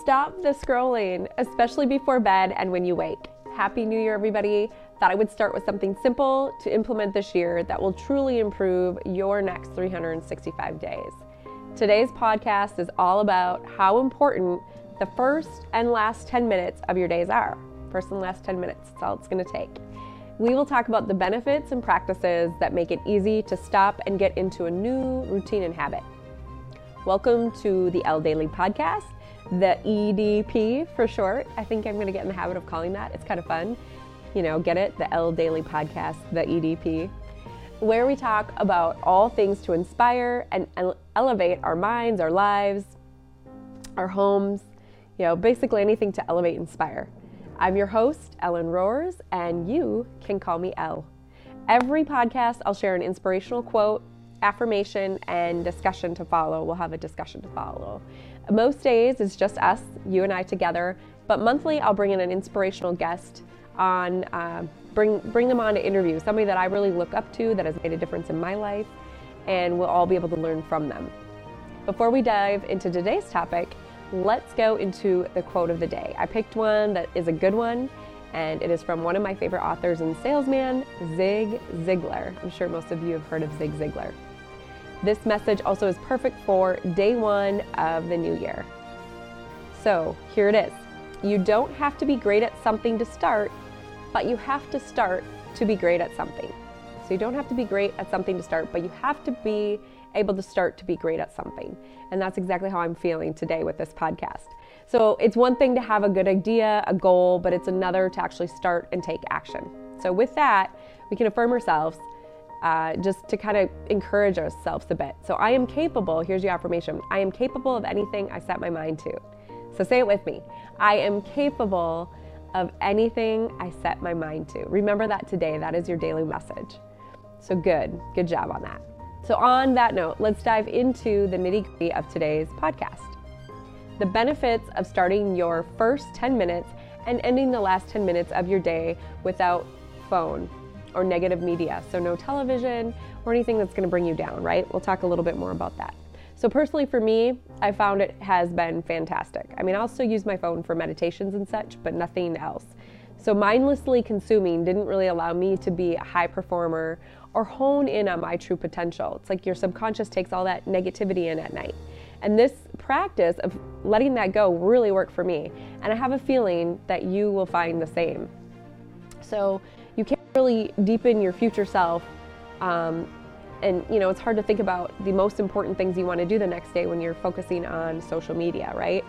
Stop the scrolling, especially before bed and when you wake. Happy New Year, everybody. Thought I would start with something simple to implement this year that will truly improve your next 365 days. Today's podcast is all about how important the first and last 10 minutes of your days are. First and last 10 minutes, that's all it's gonna take. We will talk about the benefits and practices that make it easy to stop and get into a new routine and habit. Welcome to the Elle Daily Podcast, the EDP for short. I think I'm going to get in the habit of calling that. It's kind of fun. You know, get it? The Elle Daily Podcast, the EDP, where we talk about all things to inspire and elevate our minds, our lives, our homes, you know, basically anything to elevate inspire. I'm your host, Ellen Roers, and you can call me Elle. Every podcast, I'll share an inspirational quote affirmation and discussion to follow. We'll have a discussion to follow. Most days it's just us, you and I together, but monthly I'll bring in an inspirational guest on uh, bring bring them on to interview somebody that I really look up to that has made a difference in my life, and we'll all be able to learn from them. Before we dive into today's topic, let's go into the quote of the day. I picked one that is a good one and it is from one of my favorite authors and salesman, Zig Ziglar. I'm sure most of you have heard of Zig Ziglar. This message also is perfect for day one of the new year. So here it is. You don't have to be great at something to start, but you have to start to be great at something. So you don't have to be great at something to start, but you have to be able to start to be great at something. And that's exactly how I'm feeling today with this podcast. So it's one thing to have a good idea, a goal, but it's another to actually start and take action. So with that, we can affirm ourselves uh, just to kind of encourage ourselves a bit. So I am capable, here's your affirmation I am capable of anything I set my mind to. So say it with me I am capable of anything I set my mind to. Remember that today. That is your daily message. So good. Good job on that. So, on that note, let's dive into the nitty gritty of today's podcast. The benefits of starting your first 10 minutes and ending the last 10 minutes of your day without phone or negative media. So, no television or anything that's going to bring you down, right? We'll talk a little bit more about that. So, personally, for me, I found it has been fantastic. I mean, I also use my phone for meditations and such, but nothing else. So, mindlessly consuming didn't really allow me to be a high performer or hone in on my true potential. It's like your subconscious takes all that negativity in at night. And this practice of letting that go really worked for me. And I have a feeling that you will find the same. So, really deepen your future self. Um, and you know, it's hard to think about the most important things you want to do the next day when you're focusing on social media, right?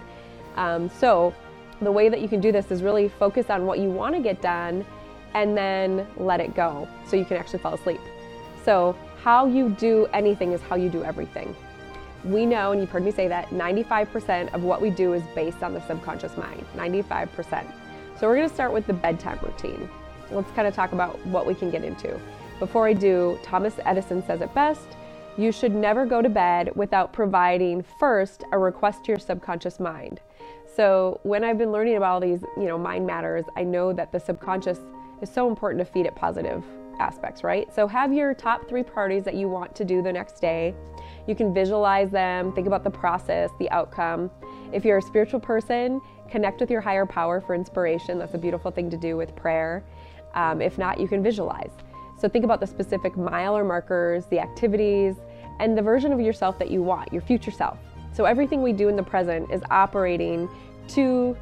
Um, so, the way that you can do this is really focus on what you want to get done and then let it go so you can actually fall asleep. So, how you do anything is how you do everything. We know, and you've heard me say that 95% of what we do is based on the subconscious mind. 95%. So, we're going to start with the bedtime routine let's kind of talk about what we can get into. Before I do, Thomas Edison says it best you should never go to bed without providing first a request to your subconscious mind. So, when I've been learning about all these, you know, mind matters, I know that the subconscious is so important to feed it positive aspects, right? So, have your top three priorities that you want to do the next day. You can visualize them, think about the process, the outcome. If you're a spiritual person, connect with your higher power for inspiration. That's a beautiful thing to do with prayer. Um, if not, you can visualize. So think about the specific mile or markers, the activities, and the version of yourself that you want, your future self. So everything we do in the present is operating to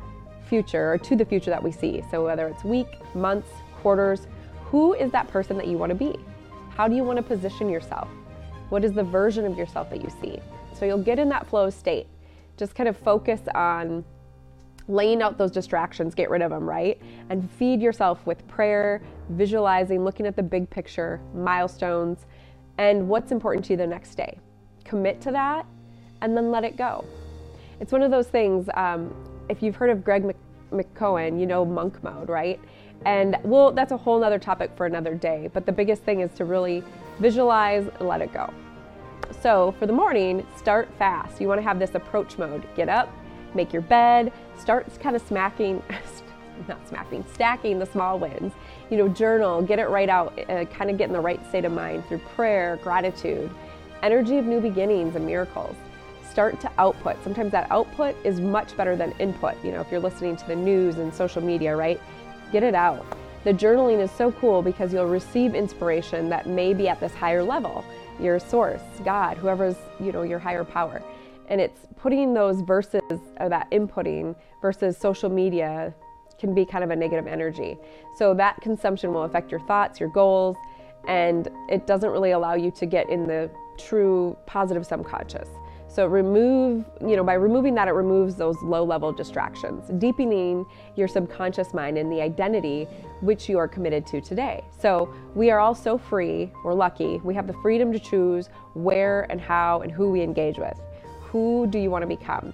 future or to the future that we see. So whether it's week, months, quarters, who is that person that you want to be? How do you want to position yourself? What is the version of yourself that you see? So you'll get in that flow state. Just kind of focus on laying out those distractions, get rid of them, right? And feed yourself with prayer, visualizing, looking at the big picture, milestones, and what's important to you the next day. Commit to that and then let it go. It's one of those things, um, if you've heard of Greg McKeown, you know monk mode, right? And well, that's a whole other topic for another day. But the biggest thing is to really visualize and let it go. So for the morning, start fast. You want to have this approach mode. Get up, make your bed, start kind of smacking, not smacking, stacking the small wins. You know, journal, get it right out, uh, kind of get in the right state of mind through prayer, gratitude, energy of new beginnings and miracles. start to output. Sometimes that output is much better than input. You know, if you're listening to the news and social media, right? Get it out. The journaling is so cool because you'll receive inspiration that may be at this higher level, your source, God, whoever's, you know, your higher power. And it's putting those verses or that inputting versus social media can be kind of a negative energy. So that consumption will affect your thoughts, your goals, and it doesn't really allow you to get in the true positive subconscious. So remove, you know, by removing that, it removes those low level distractions, deepening your subconscious mind and the identity which you are committed to today. So we are all so free, we're lucky. We have the freedom to choose where and how and who we engage with. Who do you want to become?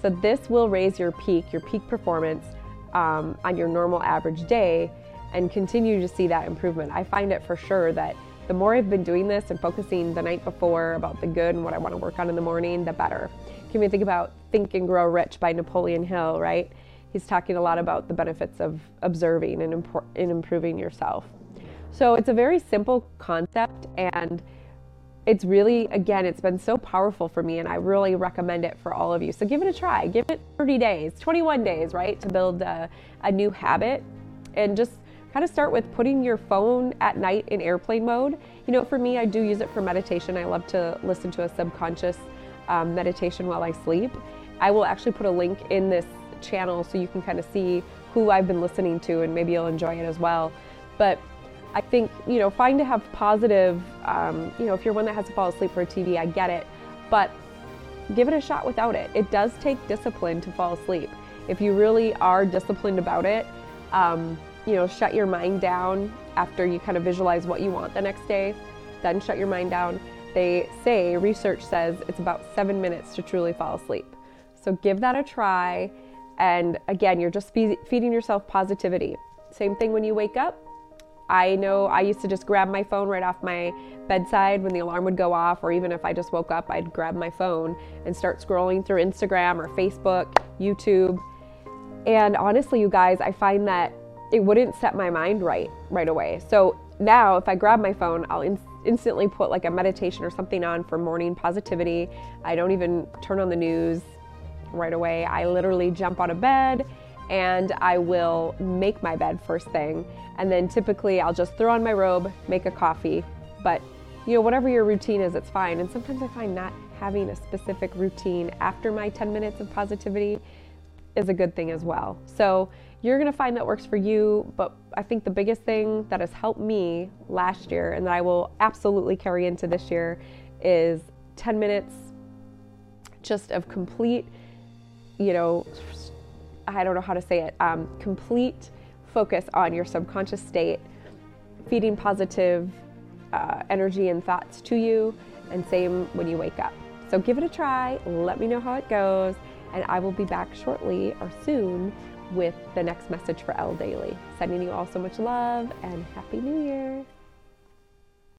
So this will raise your peak, your peak performance um, on your normal average day and continue to see that improvement. I find it for sure that the more I've been doing this and focusing the night before about the good and what I want to work on in the morning, the better. Can we think about Think and Grow Rich by Napoleon Hill, right? He's talking a lot about the benefits of observing and, imp- and improving yourself. So it's a very simple concept and it's really again it's been so powerful for me and i really recommend it for all of you so give it a try give it 30 days 21 days right to build a, a new habit and just kind of start with putting your phone at night in airplane mode. You know, for me, I do use it for meditation. I love to listen to a subconscious um, meditation while I sleep. I will actually put a link in this channel so you can kind of see who I've been listening to and maybe you'll enjoy it as well. But I think, you know, fine to have positive, um, you know, if you're one that has to fall asleep for a TV, I get it. But give it a shot without it. It does take discipline to fall asleep. If you really are disciplined about it, um, you know, shut your mind down after you kind of visualize what you want the next day, then shut your mind down. They say, research says it's about seven minutes to truly fall asleep. So give that a try. And again, you're just feeding yourself positivity. Same thing when you wake up. I know I used to just grab my phone right off my bedside when the alarm would go off, or even if I just woke up, I'd grab my phone and start scrolling through Instagram or Facebook, YouTube. And honestly, you guys, I find that it wouldn't set my mind right right away. So now if I grab my phone, I'll in- instantly put like a meditation or something on for morning positivity. I don't even turn on the news right away. I literally jump out of bed and I will make my bed first thing. And then typically I'll just throw on my robe, make a coffee. But you know, whatever your routine is, it's fine. And sometimes I find not having a specific routine after my 10 minutes of positivity is a good thing as well. So you're to find that works for you. But I think the biggest thing that has helped me last year and that I will absolutely carry into this year is 10 minutes just of complete, you know, I don't know how to say it, um, complete focus on your subconscious state, feeding positive uh, energy and thoughts to you, and same when you wake up. So give it a try. Let me know how it goes, and I will be back shortly or soon with the next message for Elle Daily. Sending you all so much love and Happy New Year.